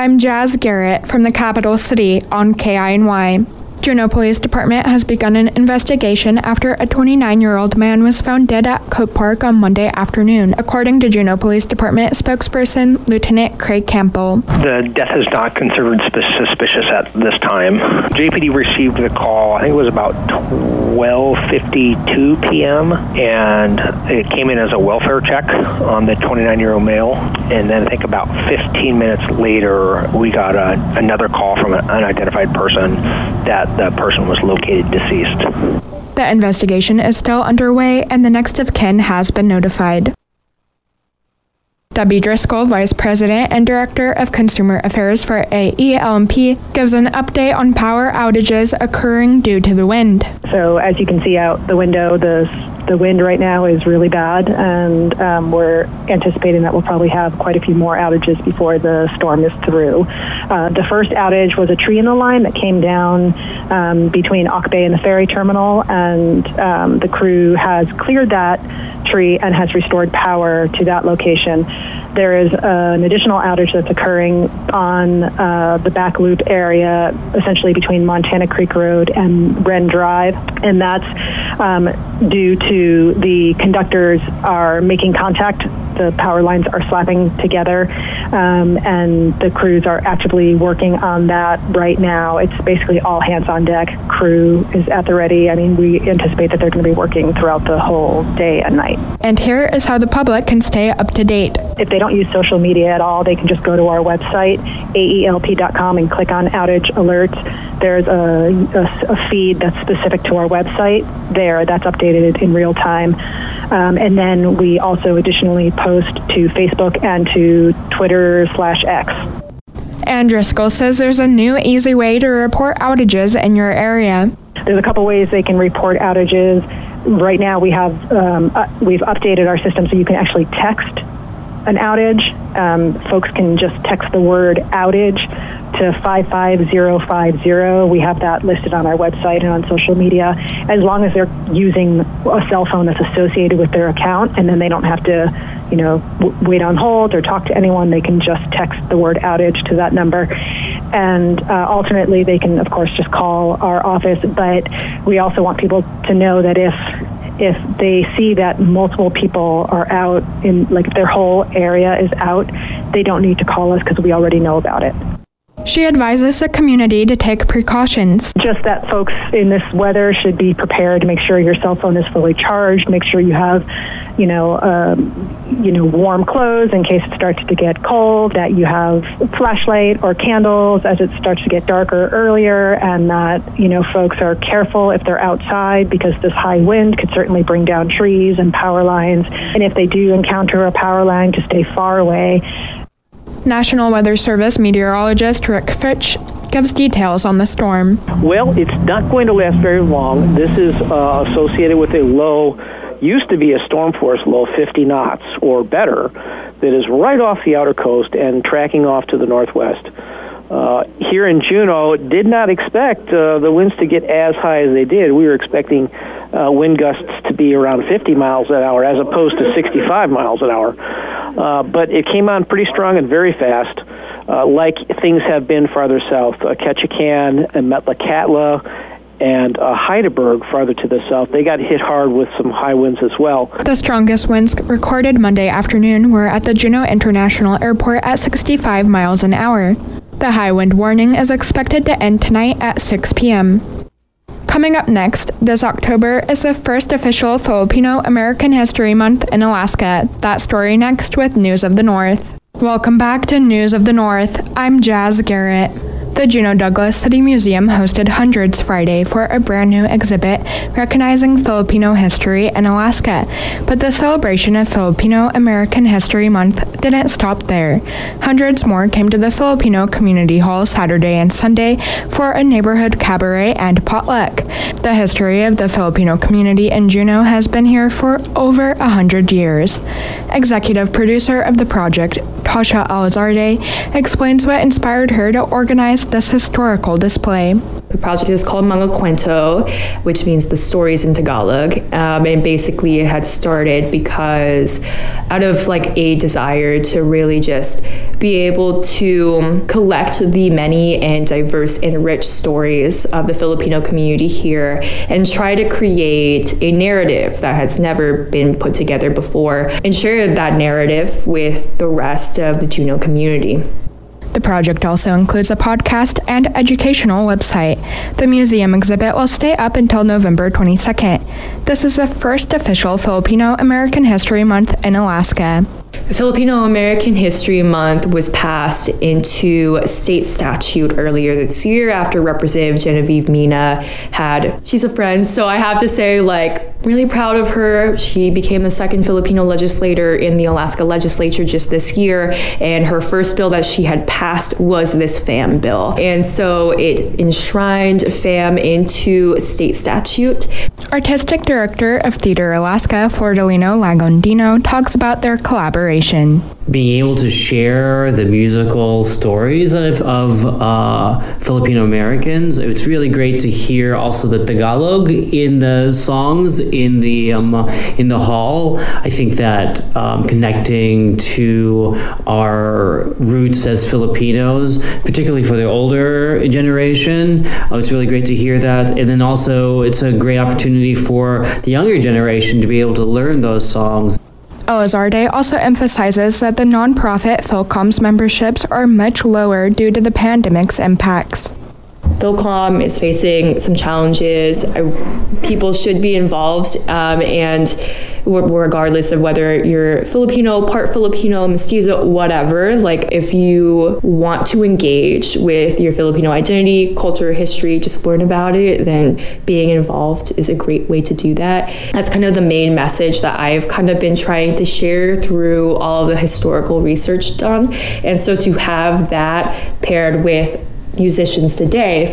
I'm Jasz Garrett from the capital city on KINY. Juneau Police Department has begun an investigation after a 29 year old man was found dead at Cope Park on Monday afternoon, according to Juneau Police Department spokesperson Lieutenant Craig Campbell. The death is not considered suspicious at this time. JPD received the call, I think it was about 12:52 p.m., and it came in as a welfare check on the 29 year old male. And then I think about 15 minutes later, we got a, another call from an unidentified person that the person was located deceased. The investigation is still underway and the next of kin has been notified. Debbie Driscoll, Vice President and Director of Consumer Affairs for AEL&P, gives an update on power outages occurring due to the wind. So, as you can see out the window, the the wind right now is really bad, and um, we're anticipating that we'll probably have quite a few more outages before the storm is through. Uh, the first outage was a tree in the line that came down um, between Auk Bay and the ferry terminal, and um, the crew has cleared that tree and has restored power to that location. There is uh, an additional outage that's occurring on uh, the back loop area, essentially between Montana Creek Road and Wren Drive, and that's um, due to the conductors are making contact the power lines are slapping together, um, and the crews are actively working on that right now. It's basically all hands on deck. Crew is at the ready. I mean, we anticipate that they're going to be working throughout the whole day and night. And here is how the public can stay up to date. If they don't use social media at all, they can just go to our website, aelp.com, and click on outage alerts. There's a, a, a feed that's specific to our website there that's updated in real time. Um, and then we also additionally post to Facebook and to Twitter slash X. And Driscoll says there's a new easy way to report outages in your area. There's a couple ways they can report outages. Right now, we have um, uh, we've updated our system so you can actually text an outage. Um, folks can just text the word outage to 55050. We have that listed on our website and on social media. As long as they're using a cell phone that's associated with their account, and then they don't have to, you know, w- wait on hold or talk to anyone. They can just text the word outage to that number. And uh, alternately, they can, of course, just call our office. But we also want people to know that if if they see that multiple people are out in like their whole area is out, they don't need to call us because we already know about it. She advises the community to take precautions. Just that folks in this weather should be prepared to make sure your cell phone is fully charged, make sure you have, you know, um, you know, warm clothes in case it starts to get cold, that you have flashlight or candles as it starts to get darker earlier, and that, you know, folks are careful if they're outside because this high wind could certainly bring down trees and power lines. And if they do encounter a power line, to stay far away National Weather Service meteorologist Rick Fitch gives details on the storm. Well, it's not going to last very long. This is uh, associated with a low, used to be a storm force low 50 knots or better, that is right off the outer coast and tracking off to the northwest. Uh, here in Juneau, did not expect uh, the winds to get as high as they did. We were expecting uh, wind gusts to be around 50 miles an hour as opposed to 65 miles an hour. Uh, but it came on pretty strong and very fast, uh, like things have been farther south. Uh, Ketchikan and Metlakatla and uh, Hydaburg farther to the south, they got hit hard with some high winds as well. The strongest winds recorded Monday afternoon were at the Juneau International Airport at 65 miles an hour. The high wind warning is expected to end tonight at 6 p.m. Coming up next, this October is the first official Filipino American History Month in Alaska. That story next with News of the North. Welcome back to News of the North. I'm Jasz Garrett. The Juneau Douglas City Museum hosted Hundreds Friday for a brand new exhibit recognizing Filipino history in Alaska. But the celebration of Filipino American History Month didn't stop there. Hundreds more came to the Filipino Community Hall Saturday and Sunday for a neighborhood cabaret and potluck. The history of the Filipino community in Juneau has been here for over a hundred years. Executive producer of the project, Tasha Elizarde, explains what inspired her to organize this historical display. The project is called Mga Kwento, which means the stories in Tagalog. Um, and basically, it had started because out of like a desire to really just be able to collect the many and diverse and rich stories of the Filipino community here and try to create a narrative that has never been put together before and share that narrative with the rest of the Juneau community. The project also includes a podcast and educational website. The museum exhibit will stay up until November 22nd. This is the first official Filipino American History Month in Alaska. Filipino American History Month was passed into state statute earlier this year after Representative Genevieve Mina had, she's a friend, so I have to say, like, really proud of her. She became the second Filipino legislator in the Alaska legislature just this year, and her first bill that she had passed was this FAM bill. And so it enshrined FAM into state statute. Artistic Director of Theater Alaska, Flordelino Lagundino, talks about their collaboration. Being able to share the musical stories of, of uh, Filipino Americans, it's really great to hear also the Tagalog in the songs in the um, in the hall. I think that um, connecting to our roots as Filipinos, particularly for the older generation, uh, it's really great to hear that. And then also, it's a great opportunity for the younger generation to be able to learn those songs. Elizarde also emphasizes that the nonprofit FilCom's memberships are much lower due to the pandemic's impacts. Philcom is facing some challenges. I, people should be involved, um, and regardless of whether you're Filipino, part Filipino, mestizo, whatever. Like, if you want to engage with your Filipino identity, culture, history, just learn about it, then being involved is a great way to do that. That's kind of the main message that I've kind of been trying to share through all of the historical research done. And so to have that paired with musicians today.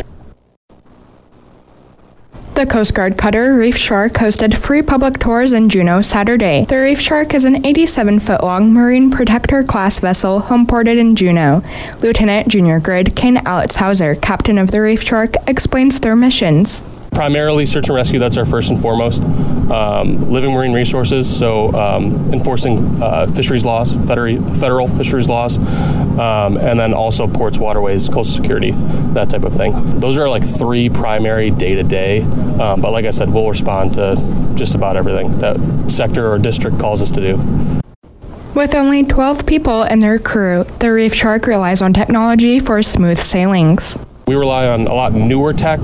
The Coast Guard cutter Reef Shark hosted free public tours in Juneau Saturday. The Reef Shark is an 87 foot long Marine Protector class vessel homeported in Juneau. Lieutenant Junior Grade Kane Alitzhauser, captain of the Reef Shark, explains their missions primarily search and rescue. That's our first and foremost. Um, living marine resources, so um, enforcing uh, fisheries laws, federal, federal fisheries laws, um, and then also ports, waterways, coastal security, that type of thing. Those are like three primary day to day. But like I said, we'll respond to just about everything that sector or district calls us to do. With only 12 people in their crew, the Reef Shark relies on technology for smooth sailings. We rely on a lot newer tech,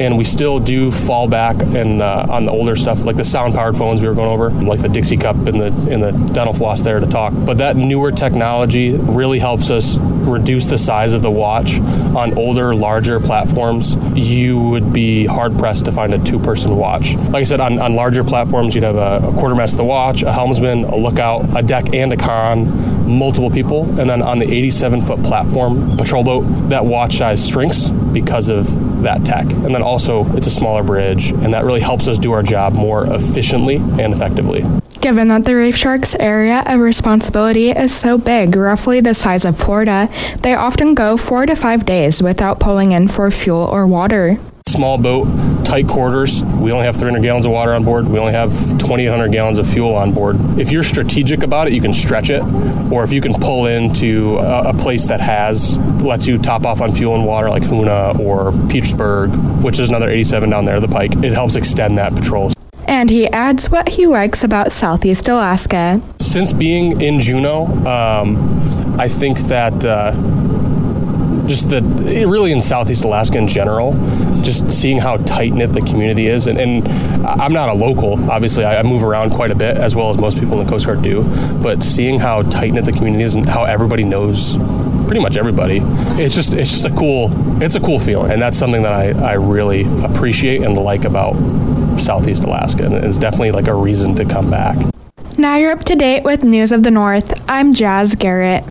and we still do fall back and uh, on the older stuff, like the sound-powered phones we were going over, like the Dixie Cup and the the dental floss there to talk. But that newer technology really helps us reduce the size of the watch on older, larger platforms. You would be hard pressed to find a two-person watch. Like I said, on, on larger platforms, you'd have a, a quartermaster the watch, a helmsman, a lookout, a deck, and a con, multiple people, and then on the 87-foot platform patrol boat, that watch size shrinks because of that tech. And then also, it's a smaller bridge, and that really helps us do our job more efficiently and effectively. Given that the Reef Sharks area of responsibility is so big, roughly the size of Florida, they often go four to five days without pulling in for fuel or water. Small boat, tight quarters. We only have 300 gallons of water on board. We only have 2,800 gallons of fuel on board. If you're strategic about it, you can stretch it, or if you can pull into a, a place that has lets you top off on fuel and water, like Hoonah or Petersburg, which is another 87 down there, the Pike. It helps extend that patrol. And he adds what he likes about Southeast Alaska. Since being in Juneau, um, I think that. Uh, just the really in Southeast Alaska in general, just seeing how tight knit the community is. And, and, I'm not a local, obviously, I, move around quite a bit, as well as most people in the Coast Guard do. But seeing how tight knit the community is and how everybody knows pretty much everybody, it's just it's just a cool it's a cool feeling, and that's something that I, I really appreciate and like about Southeast Alaska, and it's definitely like a reason to come back. Now you're up to date with News of the North. I'm Jasz Garrett.